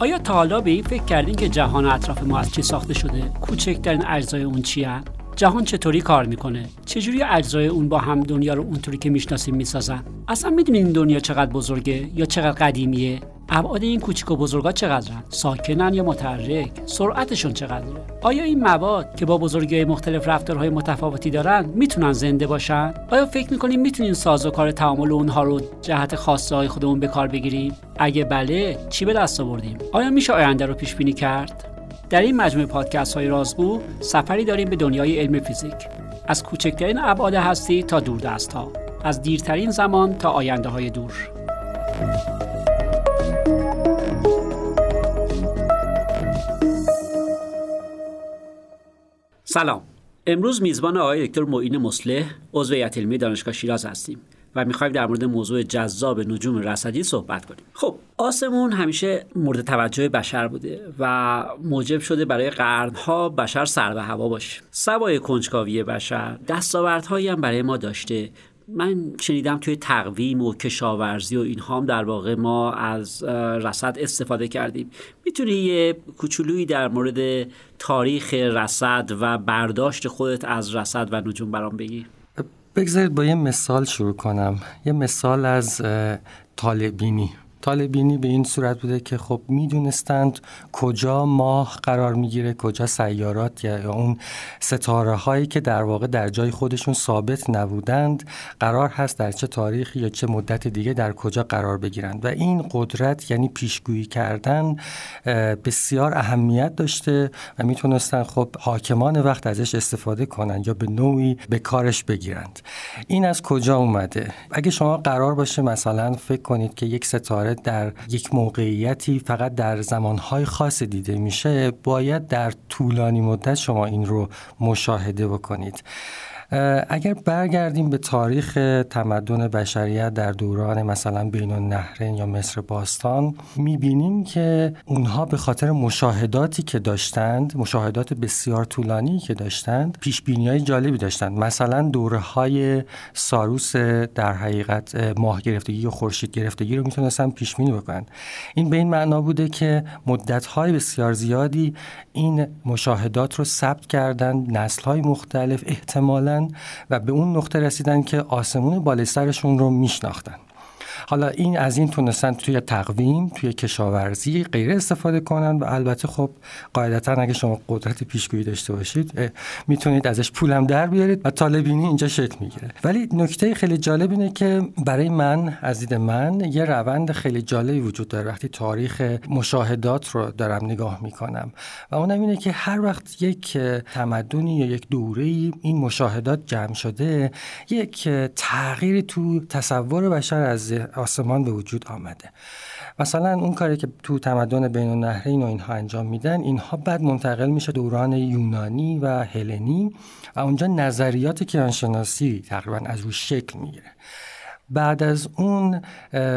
آیا تا حالا به این فکر کردین که جهان اطراف ما از چی ساخته شده؟ کوچکترین اجزای اون چی جهان چطوری کار می‌کنه؟ چجوری اجزای اون با هم دنیا رو اونطوری که می‌شناسیم می‌سازن؟ اصلا می‌دونین این دنیا چقدر بزرگه یا چقدر قدیمیه؟ ابعاد این کوچیک و بزرگا چقدرن؟ ساکنن یا متحرک؟ سرعتشون چقدره؟ آیا این مواد که با بزرگی های مختلف رفتارهای متفاوتی دارن می‌تونن زنده باشن؟ آیا فکر می‌کنیم می‌تونیم سازوکار تعامل اونها رو جهت خاصه های خودمون به کار بگیریم؟ اگه بله چی به دست آوردیم؟ آیا میشه آینده رو پیش بینی کرد؟ در این مجموعه پادکست های رازگو سفری داریم به دنیای علم فیزیک. از کوچکترین ابعاد هستی تا دست ها از دیرترین زمان تا آینده های دور. سلام. امروز میزبان آقای دکتر معین مصلح عضو هیئت علمی دانشگاه شیراز هستیم و می‌خوایم در مورد موضوع جذاب نجوم رصدی صحبت کنیم. خب آسمون همیشه مورد توجه بشر بوده و موجب شده برای قرنها بشر سر به هوا باشه. سوای کنجکاوی بشر دستاوردهایی هم برای ما داشته من شنیدم توی تقویم و کشاورزی و این هم در واقع ما از رصد استفاده کردیم. می‌تونی یه کوچولویی در مورد تاریخ رصد و برداشت خودت از رصد و نجوم برام بگی. بگذارید با یه مثال شروع کنم. یه مثال از طالبینی. طالبینی به این صورت بوده که خب می‌دونستند کجا ماه قرار می‌گیره کجا سیارات یا اون ستاره هایی که در واقع در جای خودشون ثابت نبودند قرار هست در چه تاریخی یا چه مدت دیگه در کجا قرار بگیرند. و این قدرت یعنی پیشگویی کردن بسیار اهمیت داشته و می‌تونستن خب حاکمان وقت ازش استفاده کنند یا به نوعی به کارش بگیرند. این از کجا اومده؟ اگه شما قرار باشه مثلا فکر کنید که یک ستاره در یک موقعیتی فقط در زمانهای خاص دیده میشه باید در طولانی مدت شما این رو مشاهده بکنید. اگر برگردیم به تاریخ تمدن بشریت در دوران مثلا بین النهرین یا مصر باستان می‌بینیم که اونها به خاطر مشاهداتی که داشتند مشاهدات بسیار طولانی که داشتند پیش بینی های جالبی داشتند. مثلا دوره های ساروس در حقیقت ماه گرفتگی یا خورشید گرفتگی رو می‌تونستن پیش بینی بکنند این به این معنا بوده که مدت های بسیار زیادی این مشاهدات رو ثبت کردند نسل های مختلف احتمالاً و به اون نقطه رسیدن که آسمون بالای رو میشناختن. حالا این از این تونستن توی تقویم توی کشاورزی غیر استفاده کنن و البته خب قاعدتا اگه شما قدرت پیشگویی داشته باشید می‌تونید ازش پولم در بیارید و طالبینی اینجا شکل می‌گیره. ولی نکته خیلی جالب اینه که برای من از دید من یه روند خیلی جالبی وجود داره وقتی تاریخ مشاهدات رو دارم نگاه می‌کنم و اونم اینه که هر وقت یک تمدنی یا یک دوره این مشاهدات جمع شده یک تغییری تو تصور بشر از آسمان به وجود آمده. مثلا اون کاری که تو تمدن بین النهرین و اینها انجام میدن اینها بعد منتقل میشه دوران یونانی و هلنی و اونجا نظریات کیانشناسی تقریبا از روی شکل می‌گیره. بعد از اون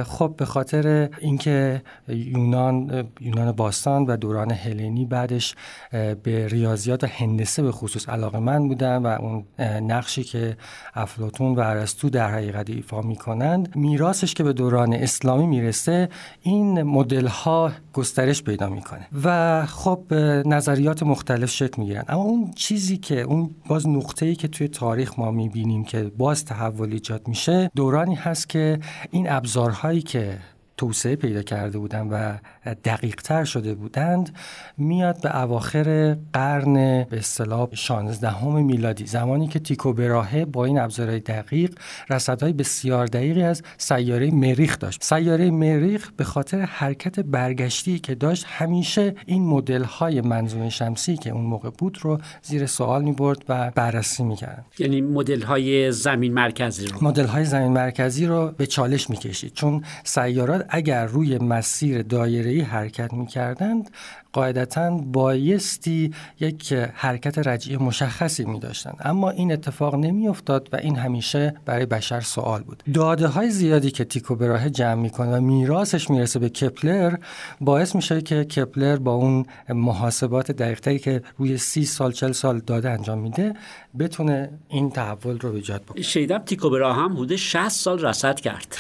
خب به خاطر اینکه یونان یونان باستان و دوران هلنی بعدش به ریاضیات و هندسه به خصوص علاقه من بودن و اون نقشی که افلاتون و ارسطو در حقیقت ایفا می‌کنند میراثش که به دوران اسلامی می‌رسه این مدل ها گسترش پیدا می‌کنه و خب نظریات مختلف شکل می‌گیرن. اما اون چیزی که اون باز نقطه ای که توی تاریخ ما می‌بینیم که باز تحول ایجاد میشه دورانی هست که این ابزارهایی که توسعه پیدا کرده بودند و دقیق تر شده بودند میاد به اواخر قرن به اصطلاح 16 میلادی. زمانی که تیکو براهه با این ابزارهای دقیق رصدهای بسیار دقیقی از سیاره مریخ داشت. سیاره مریخ به خاطر حرکت برگشتی که داشت همیشه این مدل های منظومه شمسی که اون موقع بود رو زیر سوال می برد و بررسی می‌کرد. یعنی مدل های زمین مرکزی رو. مدل های زمین مرکزی رو به چالش می‌کشید. چون سیارات اگر روی مسیر دایره‌ای حرکت می‌کردند قاعدتا بایستی یک حرکت رجعی مشخصی می داشتن. اما این اتفاق نمی افتاد و این همیشه برای بشر سوال بود. داده های زیادی که تیکو براه جمع می‌کنه و میراثش می‌رسه به کپلر باعث میشه که کپلر با اون محاسبات دقیقتری که روی سی سال چل سال داده انجام میده بتونه این تحول رو ایجاد بکنه. شیدم تیکو براه هم حدود 60 سال رصد کرد.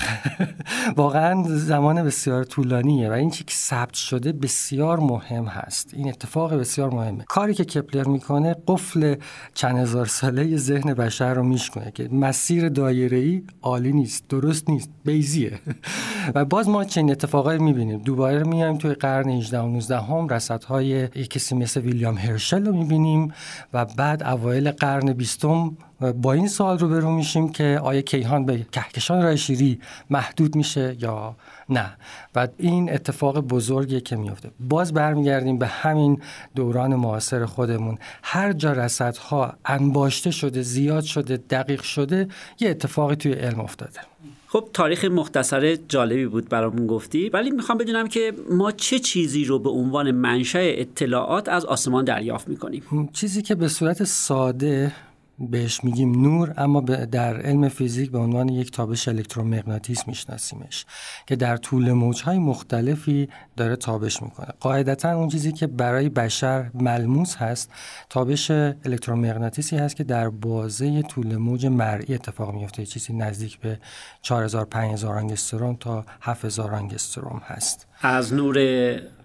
واقعا زمان بسیار طولانیه و این چی که ثبت شده بسیار مهم هست. این اتفاق بسیار مهمه. کاری که کپلر می‌کنه قفل چند هزار ساله ذهن بشر رو میشکنه که مسیر دایره ای عالی نیست درست نیست بیزیه. و باز ما چنین اتفاقایی می‌بینیم. دوباره میایم توی قرن 18 و 19 هم رصدهای یک کسی مثل ویلیام هرشل رو می‌بینیم و بعد اوایل قرن بیستم با این سوال رو برو میشیم که آیا کیهان به کهکشان راه شیری محدود میشه یا نه. و این اتفاق بزرگیه که میفته. باز برمیگردیم به همین دوران معاصر خودمون. هر جا رصدها انباشته شده زیاد شده دقیق شده یه اتفاقی توی علم افتاده. خب تاریخ مختصر جالبی بود برامون گفتی ولی می‌خوام بدونم که ما چه چیزی رو به عنوان منشأ اطلاعات از آسمان دریافت می‌کنیم؟ چیزی که به صورت ساده بهش میگیم نور اما در علم فیزیک به عنوان یک تابش الکترومغناطیس میشناسیمش که در طول موجهای مختلفی داره تابش می‌کنه. قاعدتا اون چیزی که برای بشر ملموس هست تابش الکترومغناطیسی هست که در بازه طول موج مرئی اتفاق میفته چیزی نزدیک به 4000 5000 آنگستروم تا 7000 آنگستروم هست. از نور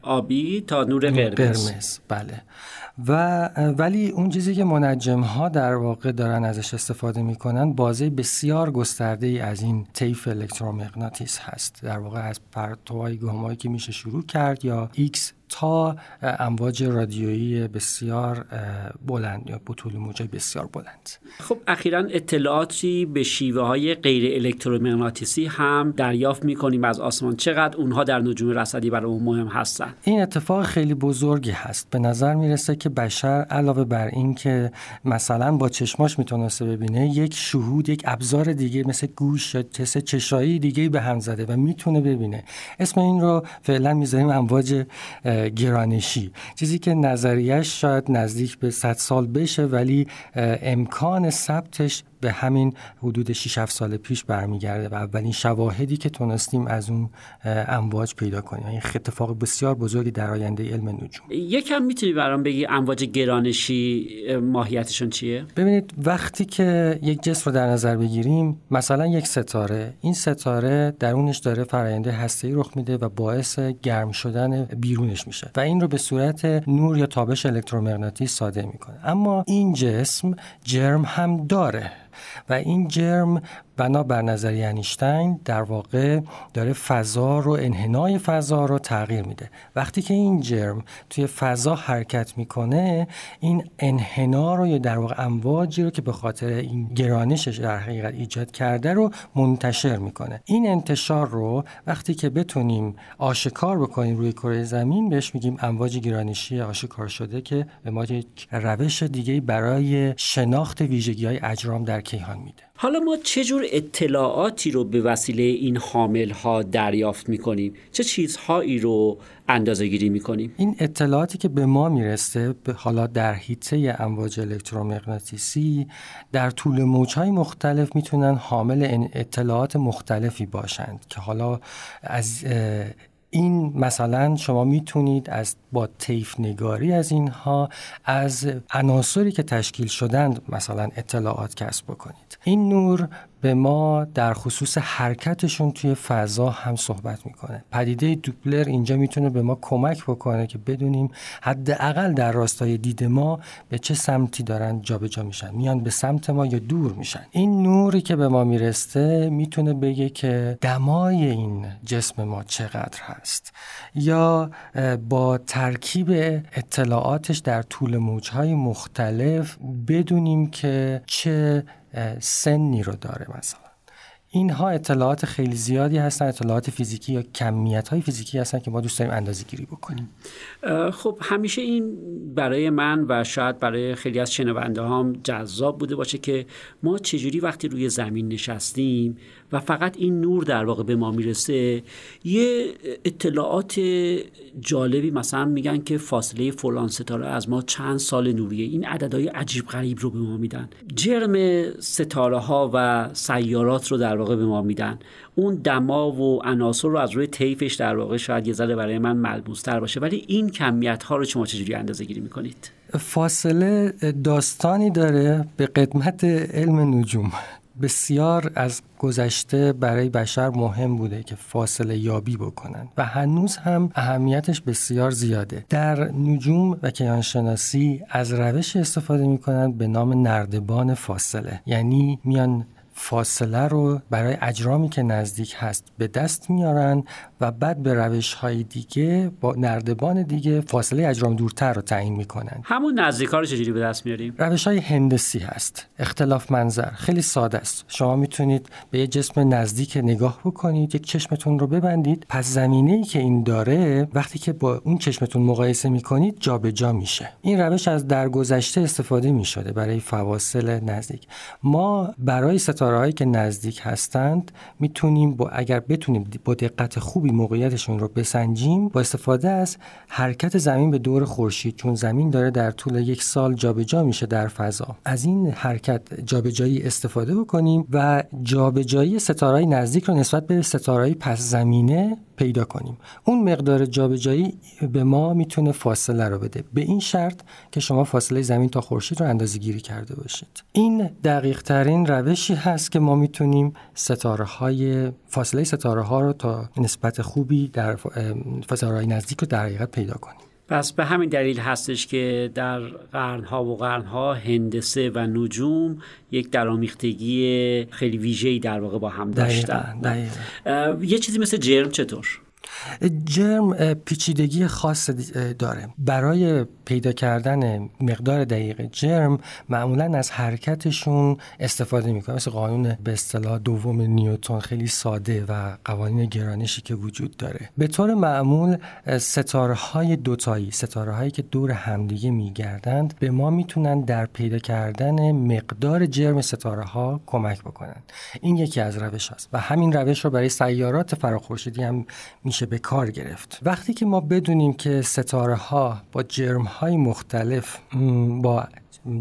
آبی تا نور قرمز, قرمز بله. و ولی اون چیزی که منجم ها در واقع دارن ازش استفاده می‌کنن بازه بسیار گسترده ای از این طیف الکترومغناطیس هست. در واقع از پرتوهای گامایی که میشه شروع کرد یا X تا امواج رادیویی بسیار بلند یا بطول موجای بسیار بلند. خب اخیرا اطلاعاتی به شیوه های غیر الکترومغناطیسی هم دریافت می‌کنیم از آسمان. چقدر اونها در نجوم رصدی برای اون مهم هستن؟ این اتفاق خیلی بزرگی هست. به نظر می‌رسه که بشر علاوه بر این که مثلا با چشماش می‌تونسته ببینه یک شهود یک ابزار دیگه مثل گوش یا تست چشایی دیگه به هم زده و می‌تونه ببینه. اسم این رو فعلا می‌ذاریم امواج گرانشی چیزی که نظریش شاید نزدیک به 100 سال بشه ولی امکان ثبتش به همین حدود 6 7 سال پیش برمیگرده و اولین شواهدی که تونستیم از اون امواج پیدا کنیم. این اتفاق بسیار بزرگی در آینده علم نجوم. یکم می‌تونی برام بگی امواج گرانشی ماهیتشون چیه؟ ببینید وقتی که یک جسم رو در نظر بگیریم مثلا یک ستاره. این ستاره درونش داره فرآیند هسته‌ای رخ میده و باعث گرم شدن بیرونش میشه و این رو به صورت نور یا تابش الکترومغناطیس ساده می‌کنه. اما این جسم جرم هم داره. و این جرم بنا بر نظریه انیشتین در واقع داره فضا رو انحنای فضا رو تغییر میده. وقتی که این جرم توی فضا حرکت می‌کنه این انحنا رو یا در واقع امواجی رو که به خاطر این گرانشش در حقیقت ایجاد کرده رو منتشر می‌کنه. این انتشار رو وقتی که بتونیم آشکار بکنیم روی کره زمین بهش میگیم امواج گرانشی آشکار شده که به ما یک روش دیگه برای شناخت ویژگی های اجرام در کیهان میده. حالا ما چه جور اطلاعاتی رو به وسیله این حامل ها دریافت می‌کنیم؟ چه چیزهایی رو اندازه گیری می‌کنیم؟ این اطلاعاتی که به ما می‌رسه حالا در حیطه امواج الکترومغناطیسی در طول موجهای مختلف می‌تونن حامل اطلاعات مختلفی باشند که حالا از این مثلا شما می‌تونید از با طیف نگاری از اینها از عناصری که تشکیل شدند مثلا اطلاعات کسب بکنید. این نور به ما در خصوص حرکتشون توی فضا هم صحبت می‌کنه. پدیده دوپلر اینجا می‌تونه به ما کمک بکنه که بدونیم حداقل در راستای دید ما به چه سمتی دارن جابجا جا میشن میان به سمت ما یا دور میشن. این نوری که به ما می‌رسه می‌تونه بگه که دمای این جسم ما چقدر هست. یا با ترکیب اطلاعاتش در طول موجهای مختلف بدونیم که چه سنی رو داره مثلا. اینها اطلاعات خیلی زیادی هستن اطلاعات فیزیکی یا کمیت های فیزیکی هستن که ما دوست داریم اندازه گیری بکنیم خب همیشه این برای من و شاید برای خیلی از شنونده هم جذاب بوده باشه که ما چجوری وقتی روی زمین نشستیم و فقط این نور در واقع به ما می‌رسه یه اطلاعات جالبی مثلا میگن که فاصله فلان ستاره از ما چند سال نوریه. این عددهای عجیب غریب رو به ما میدن. جرم ستاره ها و سیارات رو در واقع به ما میدن. اون دما و عناصر رو از روی طیفش در واقع شاید یه ذره برای من ملموستر باشه ولی این کمیت ها رو شما چجوری اندازه گیری می‌کنید؟ فاصله داستانی داره به قدمت علم نجوم. بسیار از گذشته برای بشر مهم بوده که فاصله یابی بکنن و هنوز هم اهمیتش بسیار زیاده. در نجوم و کیانشناسی از روش استفاده می‌کنن به نام نردبان فاصله یعنی میان فاصله رو برای اجرامی که نزدیک هست به دست میارن و بعد به روش های دیگه با نردبان دیگه فاصله اجرام دورتر رو تعیین می‌کنن. همون نزدیک ها رو چجوری به دست میاریم؟ روش های هندسی هست. اختلاف منظر. خیلی ساده است. شما می‌تونید به یه جسم نزدیک نگاه بکنید یک چشمتون رو ببندید. پس زمینه ای که این داره وقتی که با اون چشمتون مقایسه می‌کنید جابجا میشه. این روش از درگذشته استفاده می‌شده برای فواصل نزدیک. ما برای ستاره که نزدیک هستند می‌تونیم با اگر بتونیم با دقت خوبی موقعیتشون رو بسنجیم با استفاده از حرکت زمین به دور خورشید چون زمین داره در طول یک سال جابجا میشه در فضا. از این حرکت جابجایی استفاده بکنیم و جابجایی ستارهای نزدیک رو نسبت به ستارهای پس زمینه پیدا کنیم. اون مقدار جابجایی به ما می‌تونه فاصله رو بده. به این شرط که شما فاصله زمین تا خورشید رو اندازه گیری کرده باشید. این دقیق ترین روشی هست که ما می‌تونیم ستاره های فاصله ستاره ها رو تا نسبت خوبی در فاصله های نزدیک رو در حقیقت پیدا کنیم. پس به همین دلیل هستش که در قرنها و قرنها هندسه و نجوم یک درامیختگی خیلی ویژه‌ای در واقع با هم داشتن. یه چیزی مثل جرم چطور؟ جرم پیچیدگی خاص داره. برای پیدا کردن مقدار دقیق جرم معمولا از حرکتشون استفاده می‌کنه مثل قانون به اصطلاح دوم نیوتن خیلی ساده و قوانین گرانشی که وجود داره. به طور معمول ستاره های دوتایی ستاره هایی که دور همدیگه میگردند به ما می‌تونن در پیدا کردن مقدار جرم ستاره ها کمک بکنن. این یکی از روش هست و همین روش رو برای سیارات فراخورشیدی هم میشه به کار گرفت. وقتی که ما بدونیم که ستاره ها با جرم های مختلف با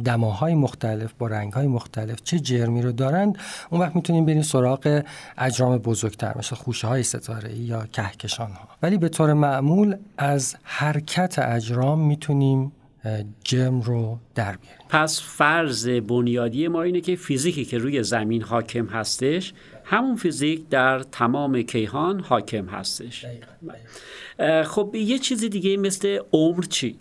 دماهای مختلف با رنگ های مختلف چه جرمی رو دارند اون وقت می‌تونیم بریم سراغ اجرام بزرگتر مثل خوشه های ستاره یا کهکشان ها ولی به طور معمول از حرکت اجرام می‌تونیم جرم رو در بیاریم. پس فرض بنیادی ما اینه که فیزیکی که روی زمین حاکم هستش همون فیزیک در تمام کیهان حاکم هستش. خب یه چیزی دیگه مثل عمر چی؟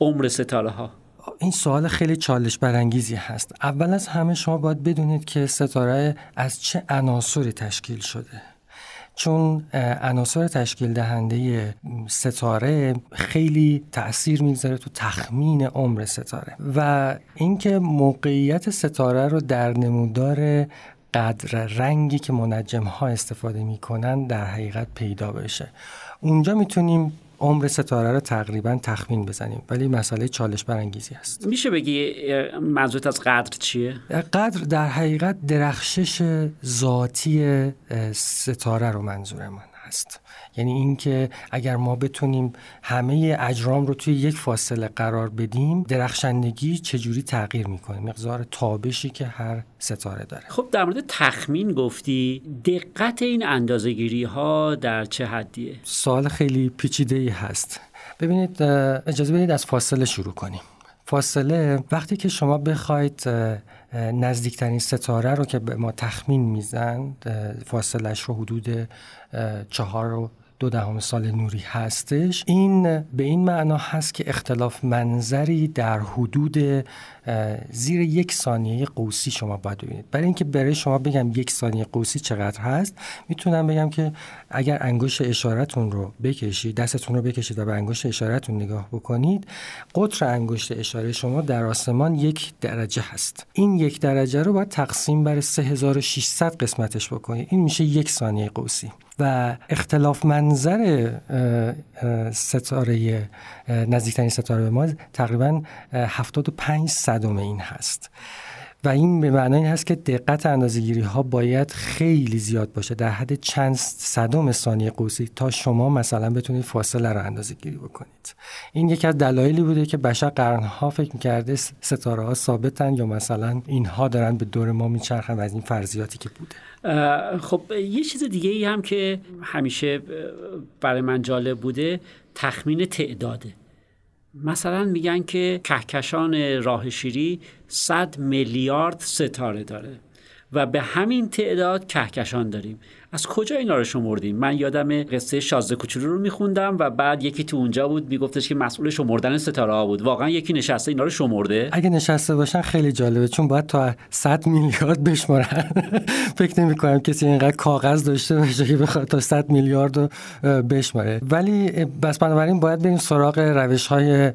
عمر ستاره ها این سوال خیلی چالش برانگیزی هست. اول از همه شما باید بدونید که ستاره از چه عناصری تشکیل شده. چون عناصر تشکیل دهنده ستاره خیلی تاثیر می‌گذاره تو تخمین عمر ستاره و اینکه موقعیت ستاره رو در نمودار قدر رنگی که منجم ها استفاده می‌کنن در حقیقت پیدا بشه. اونجا می‌تونیم عمر ستاره رو تقریبا تخمین بزنیم ولی مسئله چالش برانگیزی است. میشه بگی منظورت از قدر چیه؟ قدر در حقیقت درخشش ذاتی ستاره رو منظور من هست. یعنی اینکه اگر ما بتونیم همه اجرام رو توی یک فاصله قرار بدیم درخشندگی چجوری تغییر می‌کنه؟ مقدار تابشی که هر ستاره داره. خب در مورد تخمین گفتی دقت این اندازهگیری ها در چه حدیه؟ سوال خیلی پیچیده ای هست. ببینید اجازه بدید از فاصله شروع کنیم. فاصله وقتی که شما بخواید نزدیکترین ستاره رو که به ما تخمین میزن فاصلش رو حدود چهار و دو دهم سال نوری هستش. این به این معنا هست که اختلاف منظری در حدود زیر یک ثانیه قوسی شما باید ببینید. برای اینکه برای شما بگم یک ثانیه قوسی چقدر هست می‌تونم بگم که اگر انگشت اشارتون رو بکشید دستتون رو بکشید و به انگشت اشارتون نگاه بکنید قطر انگشت اشاره شما در آسمان یک درجه هست. این یک درجه رو باید تقسیم بر 3600 قسمتش بکنید. این میشه یک ثانیه قوسی. و اختلاف منظر ستاره نزدیکترین ستاره به ما تقریبا 75 صدم این هست. و این به معنای این هست که دقت اندازه‌گیری ها باید خیلی زیاد باشه. در حد چند صدم ثانیه قوسی تا شما مثلا بتونید فاصله رو اندازه گیری بکنید. این یکی از دلایلی بوده که بشر قرنها فکر می‌کرده ستاره ها ثابتن یا مثلا اینها دارن به دور ما میچرخن و از این فرضیاتی که بوده. خب یه چیز دیگه ای هم که همیشه برای من جالب بوده تخمین تعداده. مثلا میگن که کهکشان راه شیری 100 میلیارد ستاره داره و به همین تعداد کهکشان داریم. از کجا اینا رو شمردیم من یادم قصه شازده کوچولو رو میخوندم و بعد یکی تو اونجا بود میگفتش که مسئول شمردن ستاره ها بود. واقعا یکی نشسته اینا رو شمرده؟ اگه نشسته باشن خیلی جالبه چون باید تا 100 میلیارد بشمارن. فکر نمی کنم کسی اینقدر کاغذ داشته باشه که بخواد تا 100 میلیارد رو بشماره. ولی بس بنابراین باید بریم سراغ روش های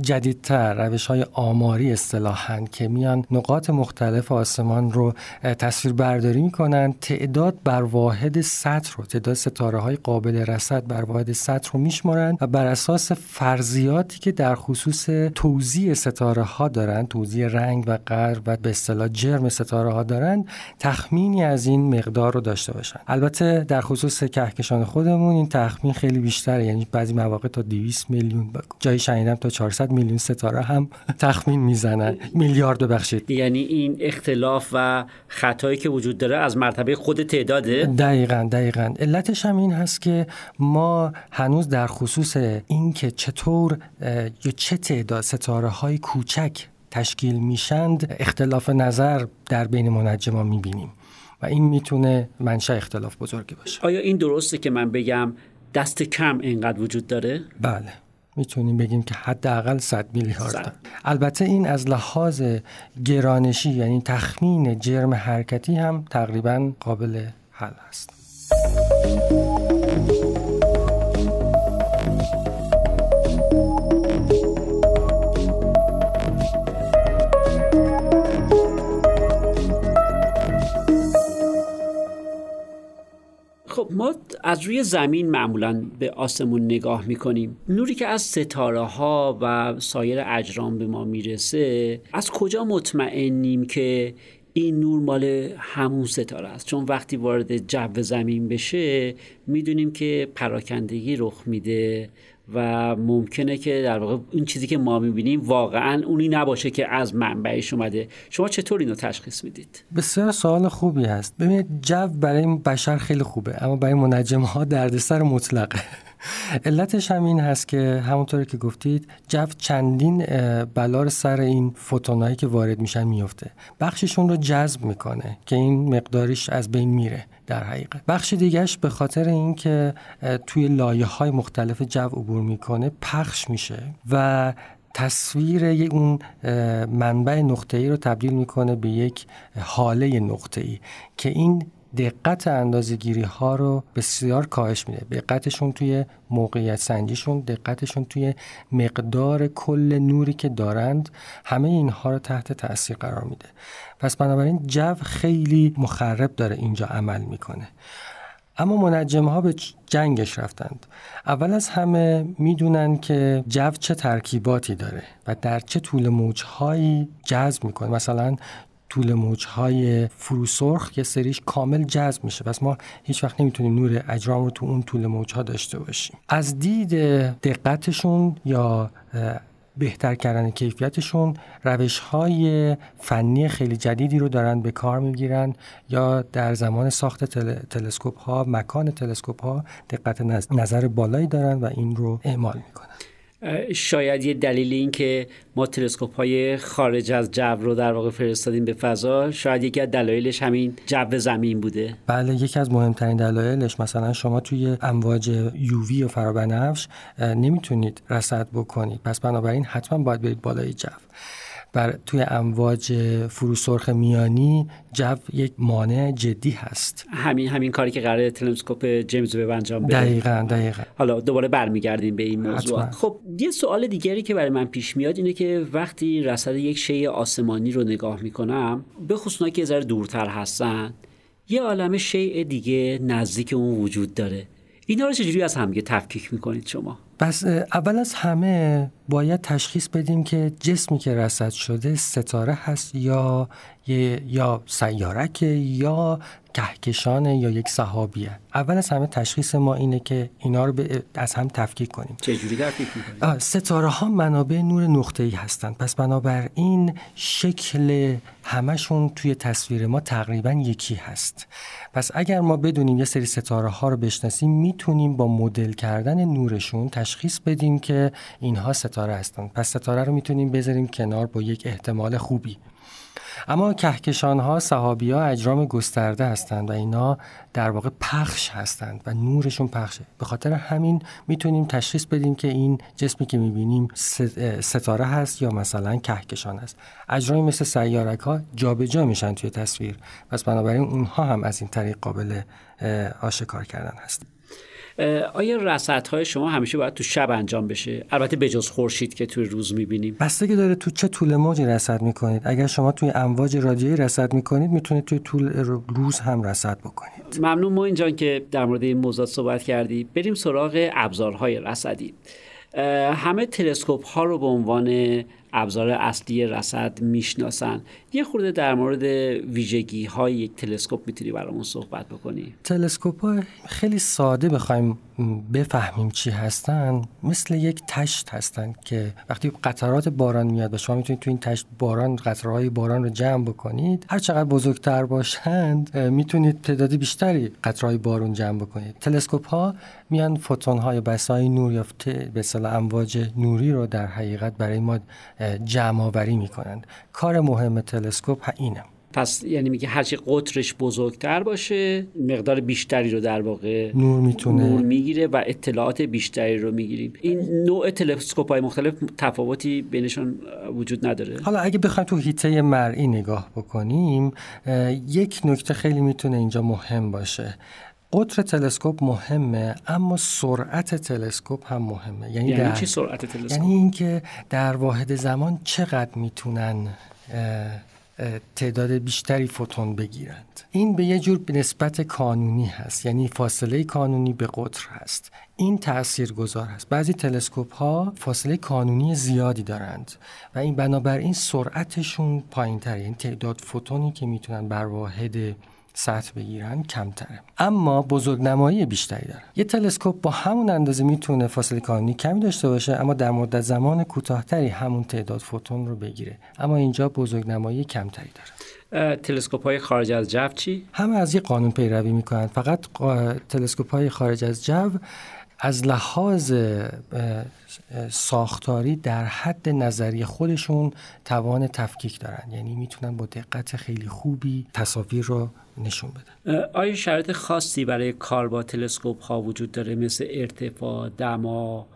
جدیدتر روش های آماری اصطلاحا که میان نقاط مختلف آسمان رو تصویر برداری می‌کنن. تعداد بر واحد سطح رو تعداد ستاره های قابل رصد بر واحد سطح رو میشمارن و بر اساس فرضیاتی که در خصوص توزیع ستاره ها دارن توزیع رنگ و قدر و به اصطلاح جرم ستاره ها دارن تخمینی از این مقدار رو داشته باشن. البته در خصوص کهکشان خودمون این تخمین خیلی بیشتره یعنی بعضی مواقع تا 200 میلیون جایی شنیدم تا 400 میلیون ستاره هم تخمین می‌زنن. میلیارد ببخشید. یعنی این اختلاف و خطایی که وجود داره از مرتبه خود تعداده؟ دقیقا دقیقا. علتش هم این هست که ما هنوز در خصوص اینکه چطور یا چه تعداد ستاره های کوچک تشکیل میشند اختلاف نظر در بین منجما می‌بینیم. و این می‌تونه منشأ اختلاف بزرگی باشه. آیا این درسته که من بگم دست کم اینقدر وجود داره؟ بله. می‌تونیم بگیم که حداقل 100 میلیارد. البته این از لحاظ گرانشی یعنی تخمین جرم حرکتی هم تقریبا قابل حل است. خب ما از روی زمین معمولا به آسمون نگاه می‌کنیم. نوری که از ستاره ها و سایر اجرام به ما می‌رسه از کجا مطمئنیم که این نور مال همون ستاره است. چون وقتی وارد جو زمین بشه می‌دونیم که پراکندگی رخ میده و ممکنه که در واقع این چیزی که ما می‌بینیم واقعا اونی نباشه که از منبعش اومده. شما چطور اینو تشخیص می‌دید؟ بسیار سوال خوبی هست. ببینید جو برای بشر خیلی خوبه اما برای منجم ها دردسر مطلقه. علتش هم این هست که همونطوری که گفتید جو چندین بلار سر این فوتونایی که وارد میشن میفته. بخششون رو جذب می‌کنه که این مقداریش از بین میره در حقیقت. بخش دیگهش به خاطر اینکه توی لایه های مختلف جو عبور می‌کنه پخش میشه و تصویر اون منبع نقطه ای رو تبدیل می‌کنه به یک حاله نقطه ای که این دقت اندازگیری ها رو بسیار کاهش میده. دقتشون توی موقعیت سنجیشون دقتشون توی مقدار کل نوری که دارند همه اینها رو تحت تاثیر قرار میده. پس بنابراین جو خیلی مخرب داره اینجا عمل می‌کنه. اما منجم ها به جنگش رفتند. اول از همه می‌دونن که جو چه ترکیباتی داره و در چه طول موجهایی جذب می‌کنه. مثلا طول موجهای فروسرخ یه سریش کامل جذب میشه. پس ما هیچ وقت نمی‌تونیم نور اجرام رو تو اون طول موجها داشته باشیم. از دید دقتشون یا بهتر کردن کیفیتشون روش های فنی خیلی جدیدی رو دارن به کار می‌گیرن یا در زمان ساخت تل... تلسکوپ ها مکان تلسکوپ ها دقت نظر بالایی دارن و این رو اعمال می‌کنن. شاید یه دلیل این که ما تلسکوپ های خارج از جو رو در واقع فرستادیم به فضا شاید یکی از دلایلش همین جو زمین بوده. بله یکی از مهمترین دلایلش مثلا شما توی امواج یووی و فرابنفش نمی‌تونید رصد بکنید. پس بنابراین حتما باید برید بالای جو. بر توی امواج فروسرخ میانی جو یک مانع جدی هست. همین همین کاری که قرار تلسکوپ جیمز وب انجام بده. دقیقاً دقیقاً. حالا دوباره برمیگردیم به این موضوع. خب یه سوال دیگری که برای من پیش میاد اینه که وقتی رصد یک شی آسمانی رو نگاه می‌کنم به خصوص که ذره دورتر هستن یه عالم شیء دیگه نزدیک اون وجود داره. اینا رو چجوری از همدیگه تفکیک می‌کنید شما؟ پس اول از همه باید تشخیص بدیم که جسمی که رصد شده ستاره هست یا یا سیارک یا کهکشان یا یک صحابیه. اول از همه تشخیص ما اینه که اینا رو از هم تفکیک کنیم. چجوری تفکیک می‌کنیم؟ ستاره ها منابع نور نقطه ای هستند. پس بنابراین شکل همشون توی تصویر ما تقریبا یکی هست. پس اگر ما بدونیم یه سری ستاره ها رو بشناسیم می‌تونیم با مدل کردن نورشون تشخیص بدیم که اینها ستاره هستند. پس ستاره رو می‌تونیم بذاریم کنار با یک احتمال خوبی. اما کهکشان ها صحابی ها اجرام گسترده هستند و اینا در واقع پخش هستند و نورشون پخشه. به خاطر همین می‌تونیم تشخیص بدیم که این جسمی که می‌بینیم ستاره هست یا مثلا کهکشان است اجرام مثل سیارک ها جابجا میشن توی تصویر. پس بنابراین اونها هم از این طریق قابل آشکار کردن هست آیا رصدهای شما همیشه باید تو شب انجام بشه؟ البته بجز خورشید که توی روز می‌بینیم. بستگی داره تو چه طول موجی رصد می‌کنید. اگر شما توی امواج رادیویی رصد می‌کنید می‌تونید توی طول روز هم رصد بکنید. ممنون ما اینجا که در مورد این موضوع صحبت کردی. بریم سراغ ابزارهای رصدی. همه تلسکوپ ها رو به عنوان ابزار اصلی رصد می‌شناسن. یه خورده در مورد ویژگی های یک تلسکوپ می‌تونی برامون صحبت بکنی؟ تلسکوپ ها خیلی ساده بخوایم بفهمیم چی هستن. مثل یک تشت هستن که وقتی قطرات باران میاد و شما می‌تونید تو این تشت باران قطرهای باران رو جمع بکنید هر چقدر بزرگتر باشند می‌تونید تعداد بیشتری قطرهای بارون جمع بکنید. تلسکوپ ها میان فوتون های بسای نور یا به امواج نوری رو در حقیقت برای ما جمع آوری می‌کنند. کار مهم تلسکوپ اینه. پس یعنی میگه هرچی قطرش بزرگتر باشه مقدار بیشتری رو در واقع نور می‌تونه نور می‌گیره و اطلاعات بیشتری رو می‌گیریم. این نوع تلسکوپ های مختلف تفاوتی بینشون وجود نداره. حالا اگه بخوایم تو هیته مرئی نگاه بکنیم یک نکته خیلی می‌تونه اینجا مهم باشه. قطر تلسکوپ مهمه اما سرعت تلسکوپ هم مهمه. یعنی, یعنی چی سرعت تلسکوپ؟ یعنی اینکه در واحد زمان چقدر می‌تونن تعداد بیشتری فوتون بگیرند. این به یه جور نسبت کانونی هست یعنی فاصله کانونی به قطر هست. این تأثیر گذار هست. بعضی تلسکوپ ها فاصله کانونی زیادی دارند و این بنابراین سرعتشون پایین تر یعنی تعداد فوتونی که می‌تونن بر واحد سطح بگیرن کمتره. اما بزرگنمایی بیشتری داره. یه تلسکوپ با همون اندازه می‌تونه فاصله کانونی کمی داشته باشه اما در مدت زمان کوتاهتری همون تعداد فوتون رو بگیره. اما اینجا بزرگنمایی کمتری داره. تلسکوپ های خارج از جو چی؟ همه از یه قانون پیروی می‌کنن. فقط تلسکوپ های خارج از جو از لحاظ ساختاری در حد نظری خودشون توان تفکیک دارن. یعنی می‌تونن با دقت خیلی خوبی تصاویر رو نشون بدن آیا شرایط خاصی برای کار با تلسکوپ ها وجود داره؟ مثل ارتفاع دما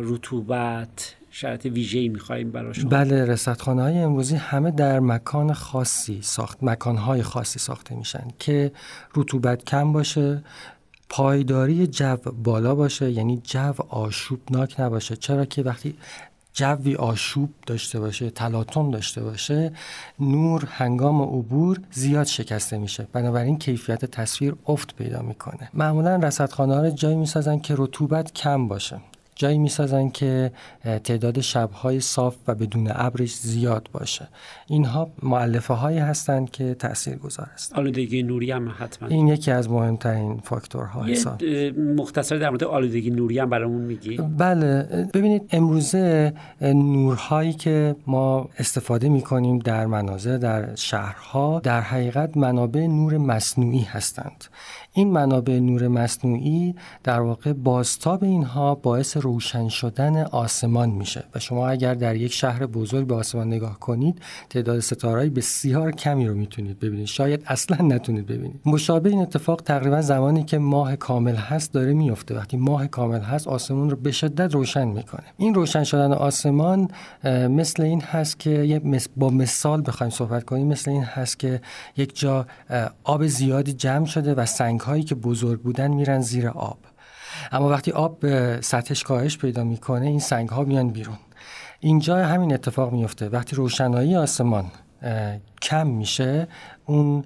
رطوبت شرایط ویژه‌ای می‌خوایم براشون بله رصدخانه های امروزی همه در مکان خاصی ساخت مکان خاصی ساخته میشن که رطوبت کم باشه پایداری جو بالا باشه یعنی جو آشوبناک نباشه. چرا که وقتی جوی آشوب داشته باشه تلاطم داشته باشه نور هنگام عبور زیاد شکسته میشه. بنابراین کیفیت تصویر افت پیدا می‌کنه. معمولا رصدخانه ها رو جایی می‌سازن که رطوبت کم باشه. جایی می‌سازن که تعداد شبهای صاف و بدون ابرش زیاد باشه. اینها معلفه هایی هستند که تأثیر گذار است آلودگی نوری هم حتما. این یکی از مهمترین فاکتورها هست مختصر در مورد آلودگی نوری هم برامون میگی. بله ببینید امروزه نورهایی که ما استفاده می‌کنیم در مناظر در شهرها در حقیقت منابع نور مصنوعی هستند. این منابع نور مصنوعی در واقع بازتاب اینها باعث روشن شدن آسمان میشه. و شما اگر در یک شهر بزرگ به آسمان نگاه کنید تعداد ستاره‌ای بسیار کمی رو می‌تونید ببینید. شاید اصلا نتونید ببینید. مشابه این اتفاق تقریبا زمانی که ماه کامل هست داره میفته وقتی ماه کامل هست آسمان رو به شدت روشن می‌کنه. این روشن شدن آسمان مثل این هست که با مثال بخوایم صحبت کنیم. مثل این هست که یک جا آب زیادی جمع شده و سنگ هایی که بزرگ بودن میرن زیر آب. اما وقتی آب به سطحش کاهش پیدا می‌کنه این سنگ ها میان بیرون. اینجا همین اتفاق میفته وقتی روشنایی آسمان کم میشه اون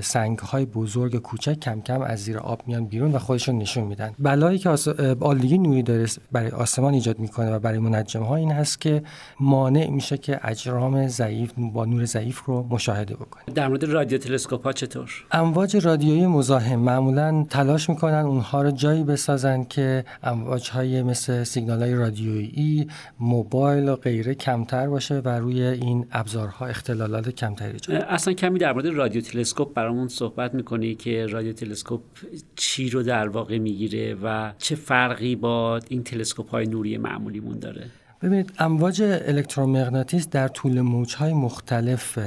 سنگ های بزرگ کوچک کم کم از زیر آب میان بیرون و خودشون نشون میدن. بلایی که آس... آلودگی نوری داره برای آسمان ایجاد می‌کنه و برای منجم ها این هست که مانع میشه که اجرام ضعیف با نور ضعیف رو مشاهده بکنه. در مورد رادیو تلسکوپ ها چطور؟ امواج رادیویی مزاحم. معمولا تلاش می‌کنن اونها رو جایی بسازن که امواج های مثل سیگنال های رادیویی موبایل و غیره کمتر باشه و روی این ابزارها اختلالات کمتری ایجاد اصلا کمی در مورد رادیو تلسکوپ برامون صحبت می‌کنی که رادیو تلسکوپ چی رو در واقع می‌گیره و چه فرقی با این تلسکوپ های نوری معمولیمون داره؟ ببینید امواج الکترومغناطیس در طول موجهای مختلف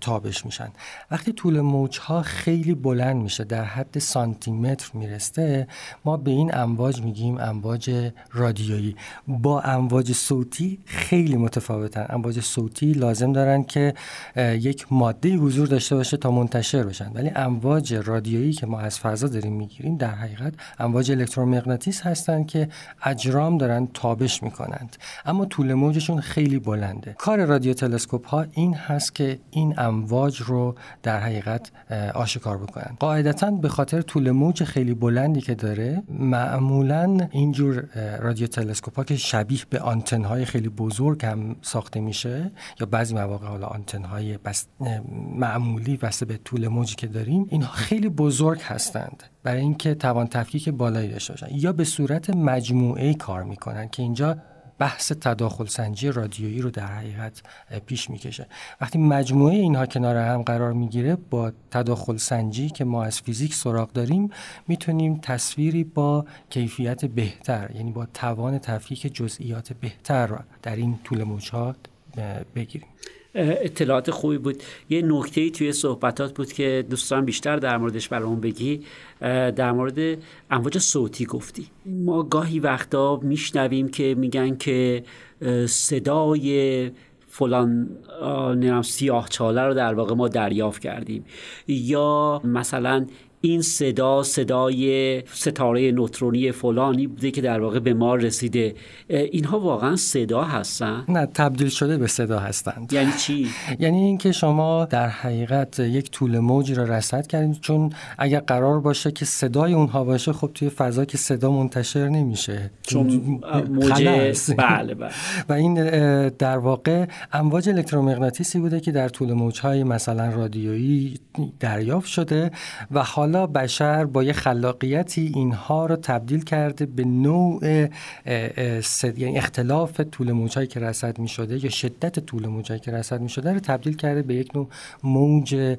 تابش میشن. وقتی طول موجها خیلی بلند میشه در حد سانتی متر می‌رسه ما به این امواج میگیم امواج رادیویی. با امواج صوتی خیلی متفاوتن. امواج صوتی لازم دارن که یک ماده حضور داشته باشه تا منتشر بشن. ولی امواج رادیویی که ما از فضا داریم می‌گیریم در حقیقت امواج الکترومغناطیس هستند که اجرام دارن تابش می‌کنند. اما طول موجشون خیلی بلنده. کار رادیو تلسکوپ ها این هست که این امواج رو در حقیقت آشکار بکنن. قاعدتا به خاطر طول موج خیلی بلندی که داره معمولا اینجور رادیو تلسکوپ ها که شبیه به آنتن های خیلی بزرگ هم ساخته میشه یا بعضی مواقع حالا آنتن های بس معمولی واسه به طول موجی که داریم اینها خیلی بزرگ هستند. برای اینکه توان تفکیک بالایی داشته باشن. یا به صورت مجموعه کار می‌کنن که اینجا بحث تداخل سنجی رادیویی رو در حقیقت پیش می‌کشه. وقتی مجموعه اینها کنار هم قرار می‌گیره با تداخل سنجی که ما از فیزیک سراغ داریم می‌تونیم تصویری با کیفیت بهتر یعنی با توان تفکیک جزئیات بهتر در این طول موجات بگیریم. اطلاعات خوبی بود. یه نکته توی صحبتات بود که دوستان بیشتر در موردش برامون بگی. در مورد امواج صوتی گفتی. ما گاهی وقتا میشنویم که میگن که صدای فلان سیاه چاله رو در واقع ما دریافت کردیم. یا مثلا این صدا صدای ستاره نوترونی فلانی بوده که در واقع به ما رسیده. اینها واقعا صدا هستن؟ نه تبدیل شده به صدا هستند. یعنی چی؟ یعنی اینکه شما در حقیقت یک طول موجی را رصد کردید چون اگر قرار باشه که صدای اونها باشه خب توی فضا که صدا منتشر نمیشه. چون موج بله بله. و این در واقع امواج الکترومغناطیسی بوده که در طول موجهای مثلا رادیویی دریافت شده و حالا بشر با یه خلاقیتی اینها رو تبدیل کرده به نوع یعنی اختلاف طول موجهایی که رصد می شده یا شدت طول موجهایی که رصد می شده رو تبدیل کرده به یک نوع موج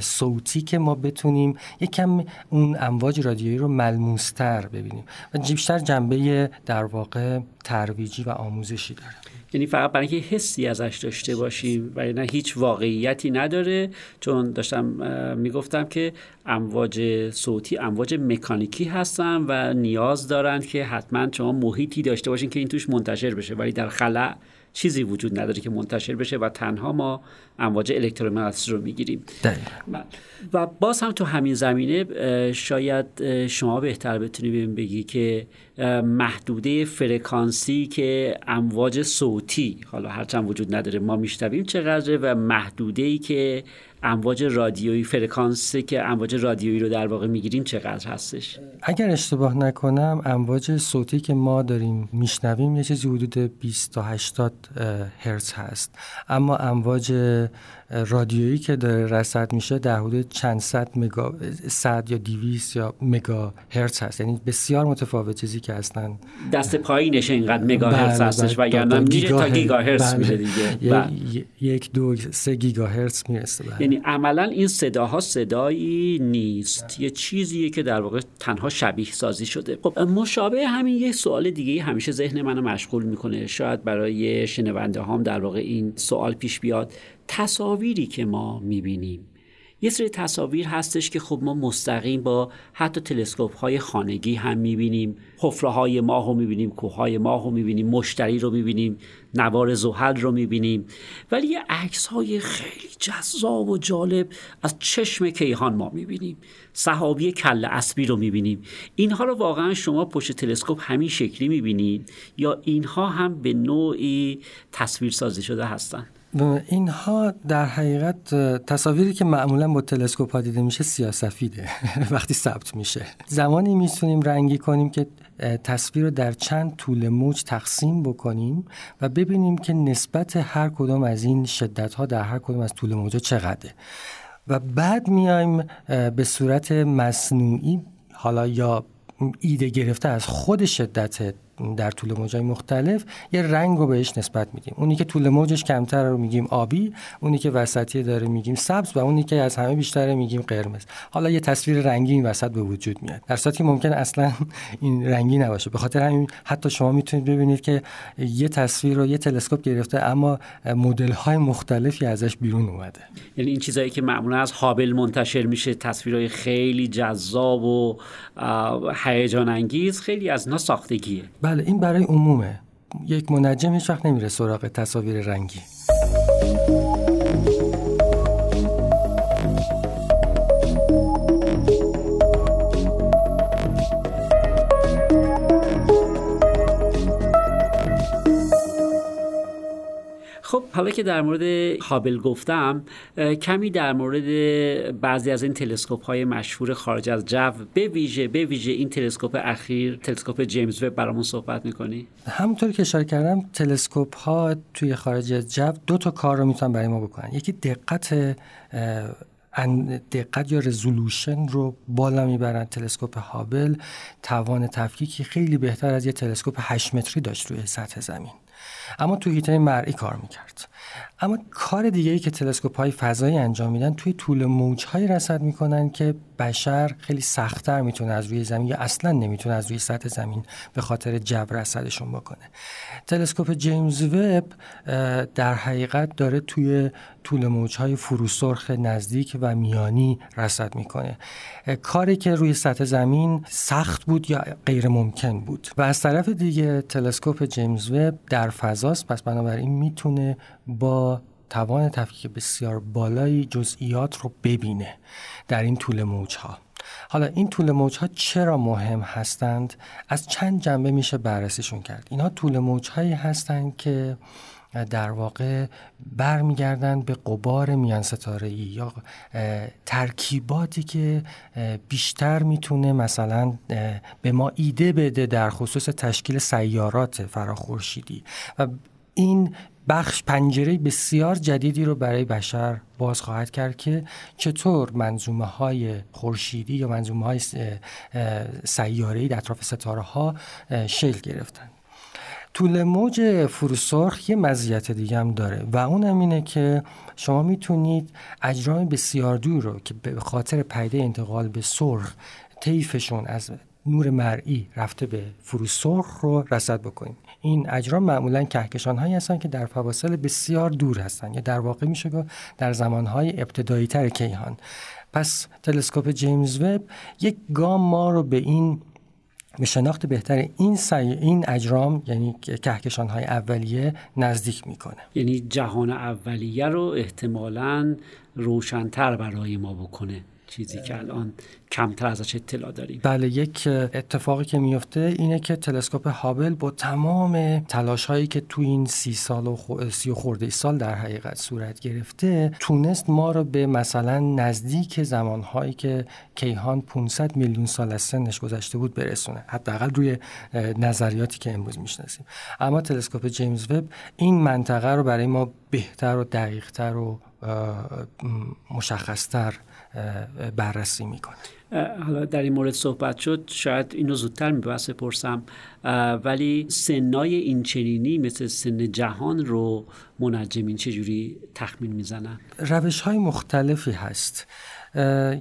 صوتی که ما بتونیم یکم اون امواج رادیویی رو ملموستر ببینیم. و بیشتر جنبه در واقع ترویجی و آموزشی داره. یعنی فقط برای اینکه حسی ازش داشته باشیم و نه هیچ واقعیتی نداره. چون داشتم می‌گفتم که امواج صوتی امواج مکانیکی هستن و نیاز دارن که حتما شما محیطی داشته باشین که این توش منتشر بشه. ولی در خلع چیزی وجود نداره که منتشر بشه و تنها ما امواج الکترومغناطیسی رو می‌گیریم. و باز هم تو همین زمینه شاید شما بهتر بتونی بگی که محدوده فرکانسی که امواج صوتی حالا هرچند وجود نداره ما میشنویم چقدره و محدوده ای که امواج رادیویی فرکانسی که امواج رادیویی رو در واقع می‌گیریم چقدر هستش؟ اگر اشتباه نکنم امواج صوتی که ما داریم میشنویم یه چیزی حدود 20 تا 80 هرتز هست. اما امواج رادیویی که داره رصد میشه در حدود چند صد مگا صد یا 200 یا مگا هرتز هست. یعنی بسیار متفاوت چیزی که هستن. دست پایینش اینقدر مگا هرتز بله، هستش بله، وگرنه میره تا گیگا هرتز میره دیگه. یک دو سه گیگا هرتز می‌رسه. بله. یعنی عملا این صداها صدایی نیست. یه چیزیه که در واقع تنها شبیه سازی شده. خب مشابه همین یه سوال دیگه همیشه ذهن منو مشغول می‌کنه. شاید برای شنونده هم در واقع این سوال پیش بیاد. تصاویری که ما می‌بینیم. یه سری تصاویر هستش که خب ما مستقیم با حتی تلسکوپ های خانگی هم می‌بینیم. حفره های ماه رو می‌بینیم کوه های ماه رو می‌بینیم مشتری رو می‌بینیم نوار زحل رو می‌بینیم. ولی یه عکس های خیلی جذاب و جالب از چشم کیهان ما می‌بینیم. صحابی کل اسبی رو می‌بینیم. اینها رو واقعا شما پشت تلسکوپ همین شکلی می‌بینید یا اینها هم به نوعی تصویر سازی شده هستند. اینها در حقیقت تصاویری که معمولا با تلسکوپ ها دیده میشه سیاسفیده وقتی ثبت میشه. زمانی می‌تونیم رنگی کنیم که تصویر رو در چند طول موج تقسیم بکنیم و ببینیم که نسبت هر کدام از این شدت ها در هر کدام از طول موجا چقدره. و بعد میایم به صورت مصنوعی حالا یا ایده گرفته از خود شدت در طول موجای مختلف یه رنگ رو بهش نسبت میدیم. اونی که طول موجش کمتر رو میگیم آبی اونی که وسطی داره میگیم سبز و اونی که از همه بیشتره میگیم قرمز. حالا یه تصویر رنگی این وسط به وجود میاد. در صورتی که ممکن اصلا این رنگی نباشه. به خاطر همین حتی شما می‌تونید ببینید که یه تصویر رو یه تلسکوپ گرفته اما مدل های مختلفی ازش بیرون اومده. یعنی این چیزایی که معمولا از هابل منتشر میشه تصویرهای خیلی جذاب و هیجان انگیز خیلی از اینا ساختگیه بله این برای عمومه. یک منجم هیچ وقت نمیره سراغ تصاویر رنگی. خب حالا که در مورد هابل گفتم کمی در مورد بعضی از این تلسکوپ های مشهور خارج از جو به ویژه به ویژه این تلسکوپ اخیر تلسکوپ جیمز وب برامون صحبت می‌کنی؟ همونطور که اشاره کردم تلسکوپ ها توی خارج از جو دو تا کار رو می‌تونن برای ما بکنن. یکی دقت دقت یا رزولوشن رو بالا می‌برن تلسکوپ هابل. توان تفکیکی خیلی بهتر از یه تلسکوپ 8 متری داشت روی سطح زمین. اما تو هیته مرئی کار می‌کرد. اما کار دیگه ای که تلسکوپ های فضایی انجام میدن توی طول موج های رصد می‌کنن که بشر خیلی سختتر می‌تونه از روی زمین یا اصلا نمی‌تونه از روی سطح زمین به خاطر جو رصدشون بکنه. تلسکوپ جیمز وب در حقیقت داره توی طول موج های فروسرخ نزدیک و میانی رصد می‌کنه. کاری که روی سطح زمین سخت بود یا غیر ممکن بود. و از طرف دیگه تلسکوپ جیمز وب در فضاست. پس بنابراین می‌تونه با توان تفکیک بسیار بالایی جزئیات رو ببینه در این طول موج ها حالا این طول موج ها چرا مهم هستند؟ از چند جنبه میشه بررسیشون کرد. اینها طول موج هایی هستند که در واقع برمیگردند به قبار میان ستاره ای یا ترکیباتی که بیشتر می‌تونه مثلا به ما ایده بده در خصوص تشکیل سیارات فراخورشیدی. و این بخش پنجره بسیار جدیدی رو برای بشر باز خواهد کرد که چطور منظومه های خورشیدی یا منظومه های سیاره در اطراف ستاره ها شکل گرفتن. طول موج فروسرخ یه مزیت دیگه هم داره و اون اینه که شما می‌تونید اجرام بسیار دور رو که به خاطر پیده انتقال به سرخ طیفشون از نور مرئی رفته به فروسرخ رو رصد بکنید. این اجرام معمولا کهکشان هایی هستند که در فواصل بسیار دور هستند یا در واقع میشه که در زمان های ابتدایی تر کیهان. پس تلسکوپ جیمز وب یک گام ما رو به این به شناخت بهتر این سعی این اجرام یعنی کهکشان های اولیه نزدیک می‌کنه. یعنی جهان اولیه رو احتمالا روشنتر برای ما بکنه. چیزی که الان کمتر ازش اطلاع داریم. بله یک اتفاقی که میفته اینه که تلسکوپ هابل با تمام تلاش هایی که تو این سی سال و سی و خورده سال در حقیقت صورت گرفته تونست ما رو به مثلا نزدیک زمان هایی که کیهان 500 میلیون سال از سنش گذشته بود برسونه. حداقل روی نظریاتی که امروز می‌شناسیم. اما تلسکوپ جیمز وب این منطقه رو برای ما بهتر و دقیقتر و مشخصتر بررسی می‌کنه. حالا در این مورد صحبت شد شاید اینو زودتر میبسته پرسم ولی سنای این چنینی مثل سن جهان رو منجمین چجوری تخمین می‌زنن؟ روش های مختلفی هست.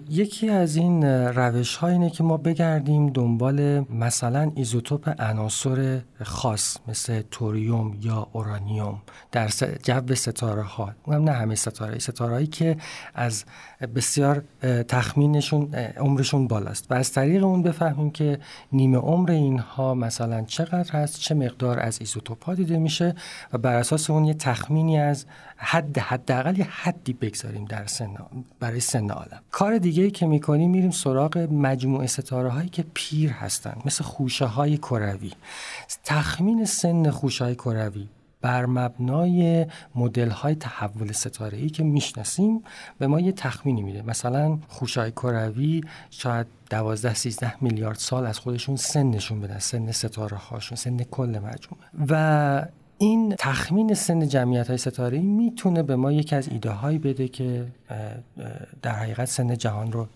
یکی از این روش اینه که ما بگردیم دنبال مثلا ایزوتوپ عناصر خاص مثل توریوم یا اورانیوم در جو ستاره ها اونم نه همه ستاره ستاره هایی که از بسیار تخمینشون عمرشون بالاست. و از طریق اون بفهمیم که نیمه عمر اینها مثلا چقدر هست چه مقدار از ایزوتوپ ها دیده میشه و بر اساس اون یه تخمینی از حد حداقل یه حدی بگذاریم در سن برای سن عالم. کار دیگه ای که می‌کنیم میریم سراغ مجموعه ستاره هایی که پیر هستن مثل خوشه های کروی. تخمین سن خوشه های کروی بر مبنای مدل های تحول ستاره ای که می‌شناسیم به ما یه تخمینی میده. مثلا خوشای کروی شاید 12 13 میلیارد سال از خودشون سنشون بدن سن ستاره هاشون سن کل مجموعه. و این تخمین سن جمعیت های ستاره می‌تونه به ما یکی از ایده هایی بده که در حقیقت سن جهان رو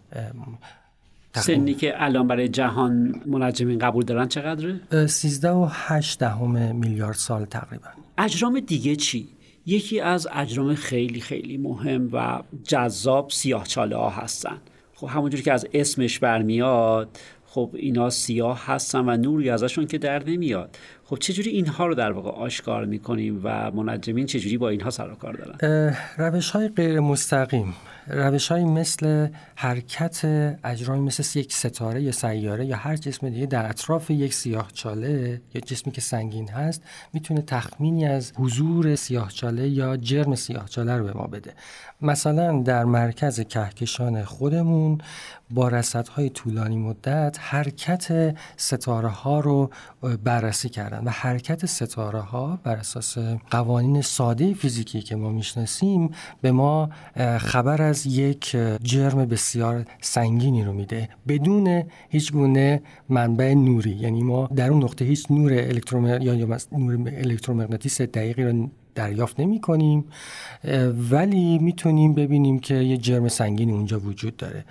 سنی که الان برای جهان منجمین قبول دارن چقدره؟ 13 و 8 دهم میلیارد سال تقریبا. اجرام دیگه چی؟ یکی از اجرام خیلی خیلی مهم و جذاب سیاهچاله ها هستن. خب همونجوری که از اسمش برمیاد خب اینا سیاه هستن و نوری ازشون که در نمیاد. خب چجوری اینها رو در واقع آشکار می‌کنیم و منجمین چجوری با اینها سر کار دارن؟ روش های غیر مستقیم روش های مثل حرکت اجرام مثل یک ستاره یا سیاره یا هر جسم دیگه در اطراف یک سیاه چاله یا جسمی که سنگین هست می‌تونه تخمینی از حضور سیاه چاله یا جرم سیاه چاله رو به ما بده. مثلا در مرکز کهکشان خودمون با رصدهای طولانی مدت حرکت ستاره ها رو بررسی کردن و حرکت ستاره ها بر اساس قوانین ساده فیزیکی که ما می‌شناسیم به ما خبر از یک جرم بسیار سنگینی رو میده. بدون هیچ گونه منبع نوری یعنی ما در اون نقطه هیچ نور الکتروم... یا نور الکترومغناطیس دقیقی رو دریافت نمی کنیم ولی می‌تونیم ببینیم که یه جرم سنگینی اونجا وجود داره.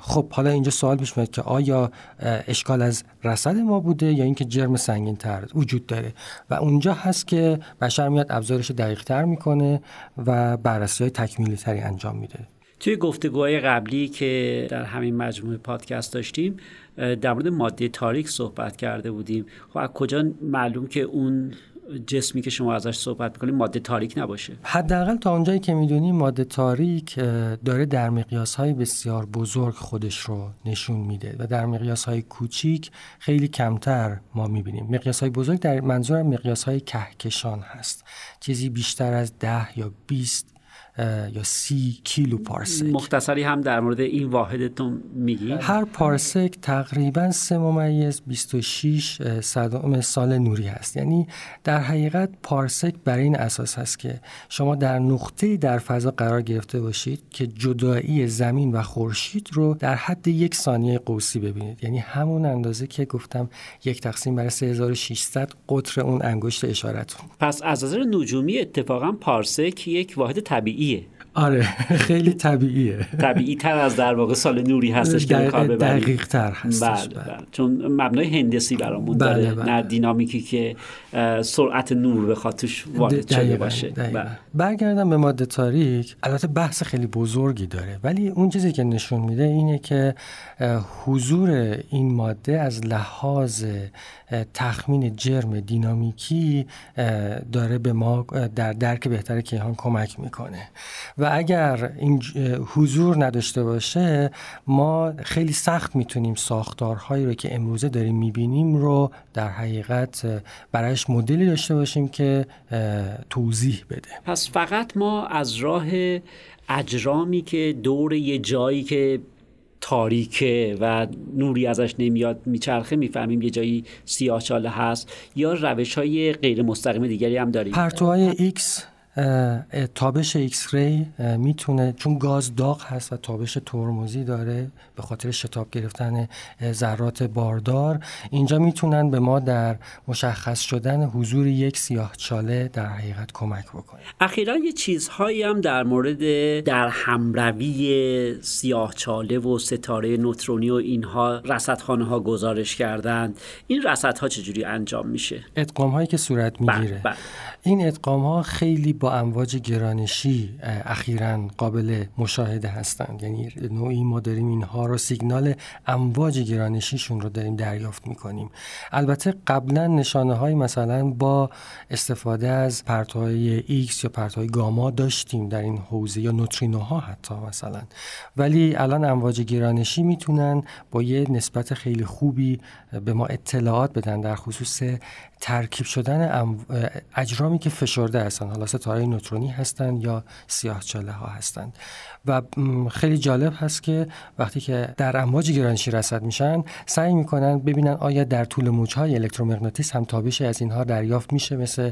خب حالا اینجا سوال پیش میاد که آیا اشکال از رصد ما بوده یا اینکه جرم سنگین تر وجود داره؟ و اونجا هست که بشر میاد ابزارش دقیق تر می‌کنه و بررسی های تکمیلی تری انجام میده. توی گفتگوهای قبلی که در همین مجموعه پادکست داشتیم در مورد ماده تاریک صحبت کرده بودیم. خب از کجا معلوم که اون جسمی که شما ازش صحبت می‌کنید ماده تاریک نباشه. حداقل تا اونجایی که می‌دونیم ماده تاریک داره در مقیاس های بسیار بزرگ خودش رو نشون میده و در مقیاس های کوچیک خیلی کمتر ما می‌بینیم. مقیاس های بزرگ در منظورم مقیاس های کهکشان هست. چیزی بیشتر از ده یا 20 یا سی کیلو پارسک. مختصری هم در مورد این واحدتون میگی؟ هر پارسک تقریبا سه ممیز 26 صدام سال نوری هست. یعنی در حقیقت پارسک برای این اساس هست که شما در نقطه در فضا قرار گرفته باشید که جدایی زمین و خورشید رو در حد یک ثانیه قوسی ببینید. یعنی همون اندازه که گفتم یک تقسیم بر 3600 قطر اون انگشت اشارتون. پس از نظر نجومی اتفاقا پارسک یک واحد طبیعی pandemia. آره خیلی طبیعیه. طبیعی تر از در واقع سال نوری هستش که کار ببریم. دقیق تر هستش بله, بله. چون مبنای هندسی برامون بله داره بله. نه دینامیکی که سرعت نور بخواد توش وارد شده باشه. بله. برگردم به ماده تاریک. البته بحث خیلی بزرگی داره. ولی اون چیزی که نشون میده اینه که حضور این ماده از لحاظ تخمین جرم دینامیکی داره به ما در درک بهتر کیهان کمک می‌کنه. و اگر این حضور نداشته باشه ما خیلی سخت می‌تونیم ساختارهایی رو که امروزه داریم می‌بینیم رو در حقیقت برایش مدلی داشته باشیم که توضیح بده. پس فقط ما از راه اجرامی که دور یه جایی که تاریکه و نوری ازش نمیاد میچرخه می‌فهمیم یه جایی سیاهچاله هست یا روش های غیر مستقیم دیگری هم داریم. پرتوهای ایکس تابش X-ray می‌تونه چون گاز داغ هست و تابش ترمزی داره به خاطر شتاب گرفتن ذرات باردار اینجا می‌تونن به ما در مشخص شدن حضور یک سیاه چاله در حقیقت کمک بکنه. اخیرا یه چیزهایی هم در مورد در همروی سیاه چاله و ستاره نوترونی و اینها رصدخانه ها گزارش کردند. این رصدها چجوری انجام میشه؟ ادغام هایی که صورت بله، می‌گیره. بله. این ادغام ها خیلی با امواج گرانشی اخیرا قابل مشاهده هستند. یعنی نوعی ما داریم اینها رو سیگنال امواج گرانشیشون رو داریم دریافت می‌کنیم. البته قبلا نشانه های مثلا با استفاده از پرتوهای ایکس یا پرتوهای گاما داشتیم در این حوزه یا نوترینوها حتی مثلا. ولی الان امواج گرانشی می‌تونن با یه نسبت خیلی خوبی به ما اطلاعات بدن در خصوص ترکیب شدن اجرامی که فشرده هستن حالا ستاره نوترونی هستند یا سیاه چاله ها هستند. و خیلی جالب هست که وقتی که در امواج گرانشی رصد میشن سعی می‌کنن ببینن آیا در طول موجهای الکترومغناطیس هم تابش از اینها دریافت میشه مثل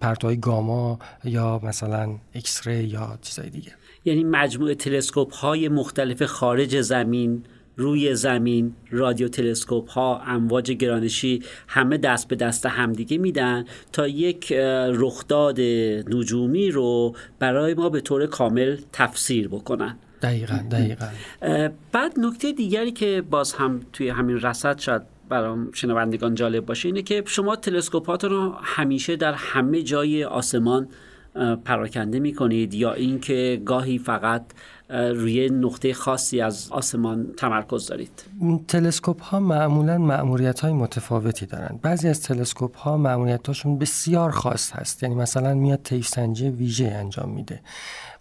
پرتوهای گاما یا مثلا ایکس یا چیزای دیگه. یعنی مجموعه تلسکوپ های مختلف خارج زمین روی زمین رادیو تلسکوپ ها امواج گرانشی همه دست به دست همدیگه میدن تا یک رخداد نجومی رو برای ما به طور کامل تفسیر بکنن. دقیقا دقیقا. بعد نکته دیگری که باز هم توی همین رصد شاید برام شنوندگان جالب باشه اینه که شما تلسکوپات رو همیشه در همه جای آسمان پراکنده می‌کنید یا اینکه گاهی فقط روی نقطه خاصی از آسمان تمرکز دارید. تلسکوپ ها معمولا معمولیت های متفاوتی دارند بعضی از تلسکوپ ها معمولیت هاشون بسیار خاص هست. یعنی مثلا میاد طیف سنجی ویژه انجام میده.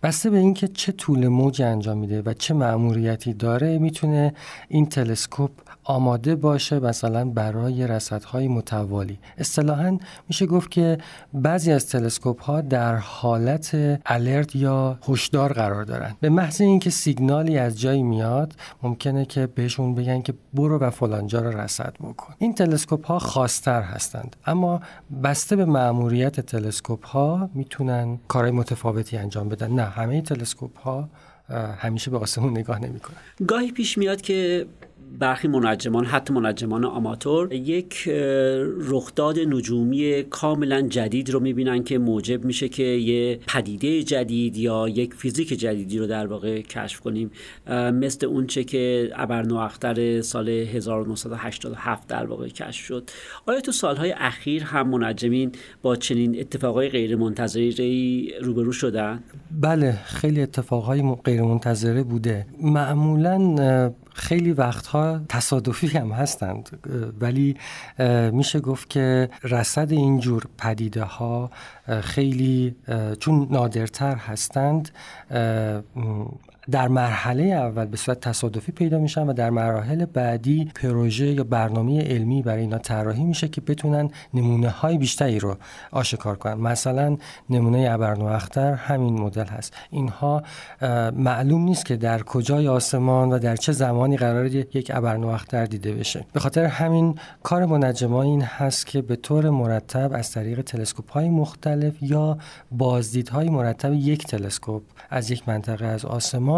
بسته به اینکه چه طول موج انجام میده و چه معمولیتی داره می‌تونه این تلسکوپ آماده باشه مثلا برای رصدهای متوالی. اصطلاحا میشه گفت که بعضی از تلسکوپ ها در حالت الرت یا هشدار قرار دارن. به محض اینکه سیگنالی از جایی میاد ممکنه که بهشون بگن که برو و فلانجا رو رصد بکن. این تلسکوپ ها خاصتر هستند اما بسته به مأموریت تلسکوپ ها می‌تونن کارهای متفاوتی انجام بدن. نه همه تلسکوپ ها همیشه به آسمون نگاه نمی‌کنن. گاهی پیش میاد که برخی منجمان حتی منجمان آماتور یک رخداد نجومی کاملا جدید رو می‌بینن که موجب میشه که یه پدیده جدید یا یک فیزیک جدیدی رو در واقع کشف کنیم. مثل اونچه که ابرنواختر سال 1987 در واقع کشف شد. آیا تو سالهای اخیر هم منجمین با چنین اتفاقای غیر منتظری روبرو شدن؟ بله خیلی اتفاقهای غیر منتظره بوده. معمولا خیلی وقتها تصادفی هم هستند ولی میشه گفت که رصد اینجور پدیده ها خیلی چون نادرتر هستند در مرحله اول به صورت تصادفی پیدا میشن و در مراحل بعدی پروژه یا برنامه علمی برای اینا طراحی میشه که بتونن نمونه های بیشتری رو آشکار کنن. مثلا نمونه ابرنواختر همین مدل هست. اینها معلوم نیست که در کجای آسمان و در چه زمانی قرار یک ابرنواختر دیده بشه. به خاطر همین کار منجما این هست که به طور مرتب از طریق تلسکوپ های مختلف یا بازدیدهای مرتب یک تلسکوپ از یک منطقه از آسمان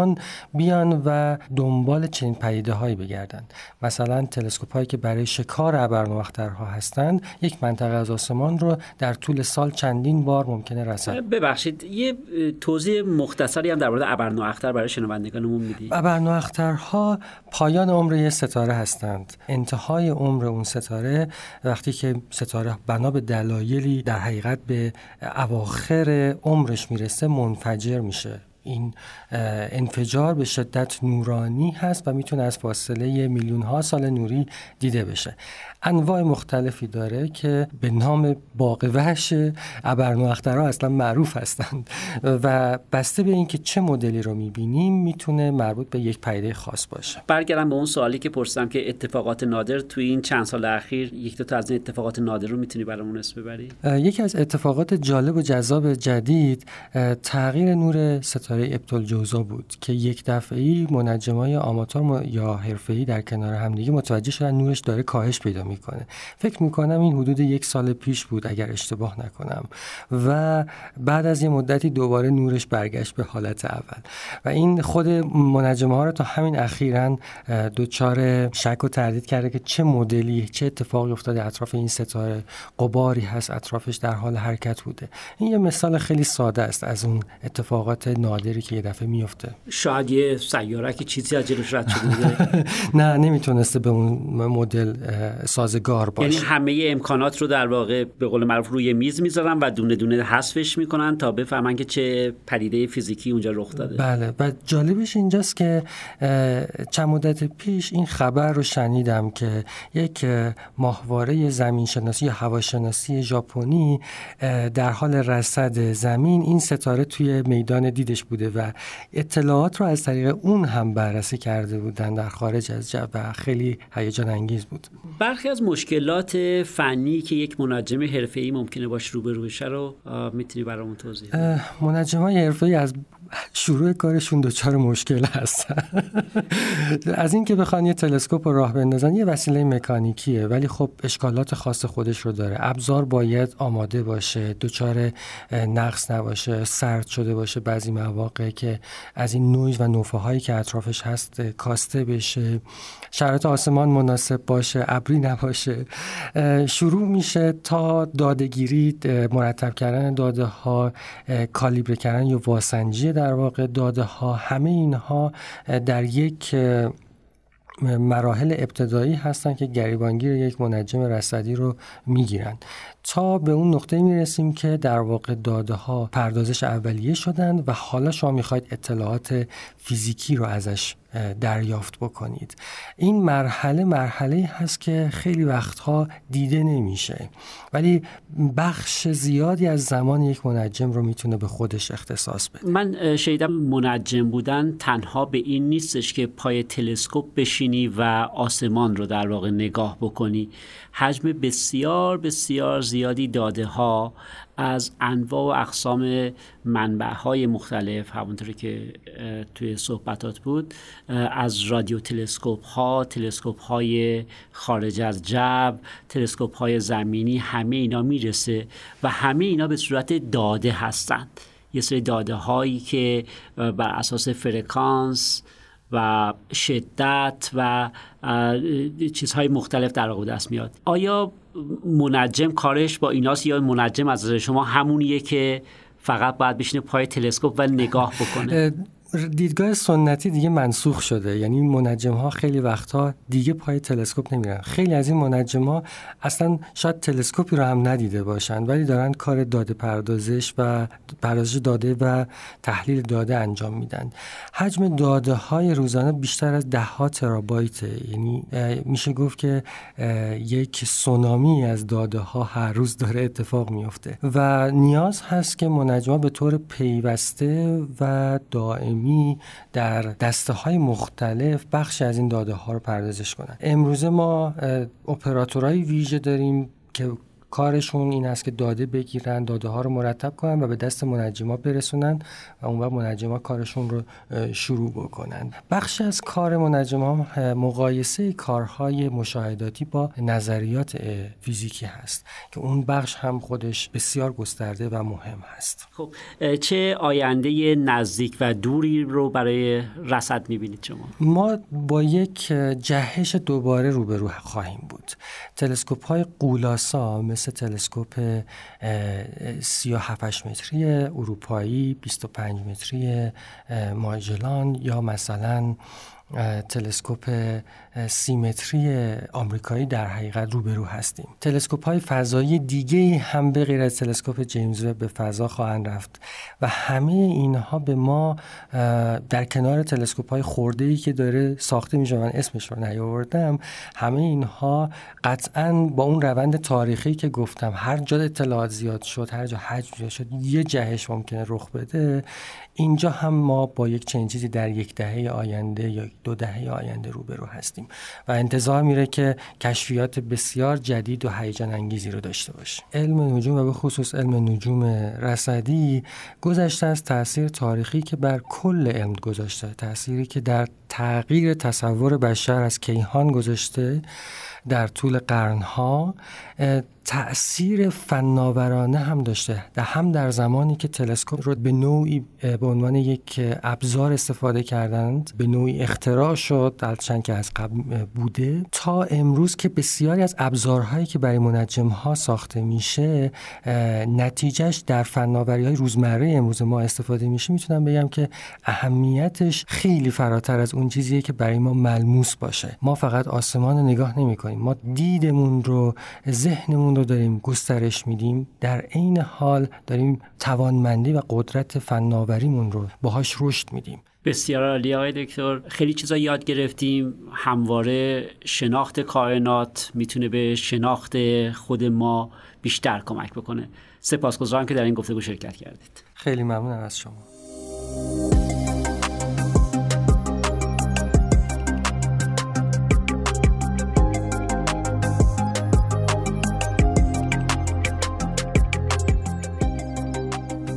بیان و دنبال چنین پدیده هایی بگردند. مثلا تلسکوپ هایی که برای شکار ابرنواخترها هستند یک منطقه از آسمان رو در طول سال چندین بار ممکنه رسد. ببخشید یه توضیح مختصری هم در مورد ابرنواختر برای شنوندگانمون می‌دید ابرنواخترها پایان عمر یه ستاره هستند. انتهای عمر اون ستاره وقتی که ستاره بنا به دلایلی در حقیقت به اواخر عمرش می‌رسه منفجر میشه. این انفجار به شدت نورانی هست و می‌تونه از فاصله میلیون ها سال نوری دیده بشه. انواع مختلفی داره که به نام باغ وحش ابرنواخترها اصلا معروف هستند. و بسته به اینکه چه مدلی رو می‌بینیم می‌تونه مربوط به یک پیده خاص باشه. برگردم به اون سوالی که پرسیدم که اتفاقات نادر توی این چند سال اخیر یک دو تا از این اتفاقات نادر رو می‌تونی برامون اسم ببری؟ یکی از اتفاقات جالب و جذاب جدید تغییر نور ستاره ابطال جوزا بود که یک دفعه منجمای آماتور یا حرفه‌ای در کنار همدیگه متوجه شدن نورش داره کاهش پیدا می‌کنه. فکر می‌کنم این حدود یک سال پیش بود اگر اشتباه نکنم. و بعد از یه مدتی دوباره نورش برگشت به حالت اول. و این خود منجمه ها رو تا همین اخیرا دوچار شک و تردید کرده که چه مدلی چه اتفاقی افتاده اطراف این ستاره قباری هست اطرافش در حال حرکت بوده. این یه مثال خیلی ساده است از اون اتفاقات نادری که یه دفعه میفته شاید یه سیاره که چیزی از جلوش رد شده نه نمی‌تونسته به اون مدل سازگار باشه. یعنی همه امکانات رو در واقع به قول معروف روی میز می‌ذارن و دونه دونه حذفش می‌کنن تا بفهمن که چه پدیده فیزیکی اونجا رخ داده. بله و جالبش اینجاست که چند مدت پیش این خبر رو شنیدم که یک ماهواره زمین شناسی یا هواشناسی ژاپنی در حال رصد زمین این ستاره توی میدان دیدش بوده و اطلاعات رو از طریق اون هم بررسی کرده بودن در خارج از جو و خیلی هیجان انگیز بود. برخی از مشکلات فنی که یک منجم حرفه‌ای ممکنه باش روبرو بشه رو می‌تونی برامون توضیح منجم های حرفه‌ای از شروع کارشون دچار مشکل هستن. از اینکه بخوان یه تلسکوپ رو راه بندازن یه وسیله مکانیکیه ولی خب اشکالات خاص خودش رو داره. ابزار باید آماده باشه دچار نقص نباشه سرد شده باشه بعضی مواقع که از این نویز و نوفه هایی که اطرافش هست کاسته بشه. شرایط آسمان مناسب باشه ابری نباشه. شروع میشه تا دادگیری مرتب کردن داده ها کالیبر کردن یا واسنجی در در واقع داده ها همه اینها در یک مراحل ابتدایی هستند که گریبانگیر یک منجم رصدی رو می‌گیرند. تا به اون نقطه می‌رسیم که در واقع داده ها پردازش اولیه شدند و حالا شما می‌خواید اطلاعات فیزیکی رو ازش دریافت بکنید. این مرحله مرحله هست که خیلی وقتها دیده نمیشه. ولی بخش زیادی از زمان یک منجم رو می‌تونه به خودش اختصاص بده. من شیدم منجم بودن تنها به این نیستش که پای تلسکوپ بشینی و آسمان رو در واقع نگاه بکنی. حجم بسیار بسیار زیادی داده ها از انواع و اقسام منبع های مختلف همونطوری که توی صحبتات بود از رادیو تلسکوپ ها تلسکوپ های خارج از جو تلسکوپ های زمینی همه اینا می‌رسه و همه اینا به صورت داده هستند. یه سری داده هایی که بر اساس فرکانس و شدت و چیزهای مختلف در واقع دست میاد. آیا منجم کارش با ایناست یا منجم از شما همونیه که فقط باید بشینه پای تلسکوپ و نگاه بکنه؟ دیدگاه سنتی دیگه منسوخ شده. یعنی منجم ها خیلی وقتها دیگه پای تلسکوپ نمیرن. خیلی از این منجم ها اصلا شاید تلسکوپی رو هم ندیده باشن ولی دارن کار داده پردازش و پردازش داده و تحلیل داده انجام میدن. حجم داده های روزانه بیشتر از ده ها ترابایت یعنی میشه گفت که یک سونامی از داده ها هر روز داره اتفاق میفته و نیاز هست که منجم به طور پیوسته و دائمی در دسته های مختلف بخش از این داده ها رو پردازش کنن. امروزه ما اپراتورهای ویژه داریم که کارشون این است که داده بگیرن داده ها رو مرتب کنن و به دست منجما برسونن و اون وقت منجما کارشون رو شروع بکنن. بخش از کار منجما مقایسه کارهای مشاهداتی با نظریات فیزیکی هست که اون بخش هم خودش بسیار گسترده و مهم هست. خب چه آینده نزدیک و دوری رو برای رصد می‌بینید شما؟ ما با یک جهش دوباره روبرو خواهیم بود. تلسکوپ های قولاسا مثل مثل تلسکوپ 37 متری اروپایی 25 متری ماجلان یا مثلا تلسکوپ سیمتری آمریکایی در حقیقت روبرو هستیم. تلسکوپ های فضایی دیگه هم به غیر از تلسکوپ جیمز وب به فضا خواهند رفت و همه اینها به ما در کنار تلسکوپ های خورده ای که داره ساخته میشه من اسمش رو نیاوردم همه اینها قطعا با اون روند تاریخی که گفتم هر جا اطلاعات زیاد شد هر جا حجم زیاد شد یه جهش ممکنه رخ بده. اینجا هم ما با یک چنین چیزی در یک دهه آینده یا دو دهه آینده روبرو هستیم. و انتظار میره که کشفیات بسیار جدید و هیجان انگیزی رو داشته باشیم علم نجوم و به خصوص علم نجوم رصدی گذشته از تاثیر تاریخی که بر کل علم گذاشته تأثیری که در تغییر تصور بشر از کیهان گذاشته در طول قرنها تأثیر فناورانه هم داشته در هم در زمانی که تلسکوپ رو به نوعی به عنوان یک ابزار استفاده کردند به نوعی اختراع شد هرچند که از قبل بوده. تا امروز که بسیاری از ابزارهایی که برای منجم ها ساخته میشه نتیجهش در فناوری های روزمره امروز ما استفاده میشه می‌تونم بگم که اهمیتش خیلی فراتر از اون چیزیه که برای ما ملموس باشه. ما فقط آسمان رو نگاه نمی کنیم ما دیدمون رو ذهنمون رو داریم گسترش میدیم. در عین حال داریم توانمندی و قدرت فناوریمون رو باهاش رشد میدیم. بسیار عالی آقای دکتر. خیلی چیزا یاد گرفتیم. همواره شناخت کائنات می‌تونه به شناخت خود ما بیشتر کمک بکنه. سپاسگزارم که در این گفتگو شرکت کردید. خیلی ممنونم از شما.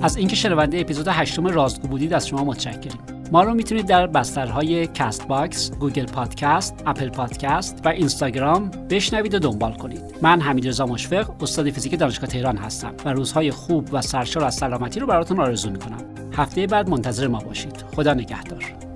از اینکه شنونده اپیزود هشتم رازگو بودید از شما متشکریم ما رو می‌تونید در بسترهای Castbox، Google Podcast، Apple Podcast و اینستاگرام بشنوید و دنبال کنید. من حمید رضا مشفق، استاد فیزیک دانشگاه تهران هستم و روزهای خوب و سرشار از سلامتی رو براتون آرزو می‌کنم. هفته بعد منتظر ما باشید. خدا نگهدار.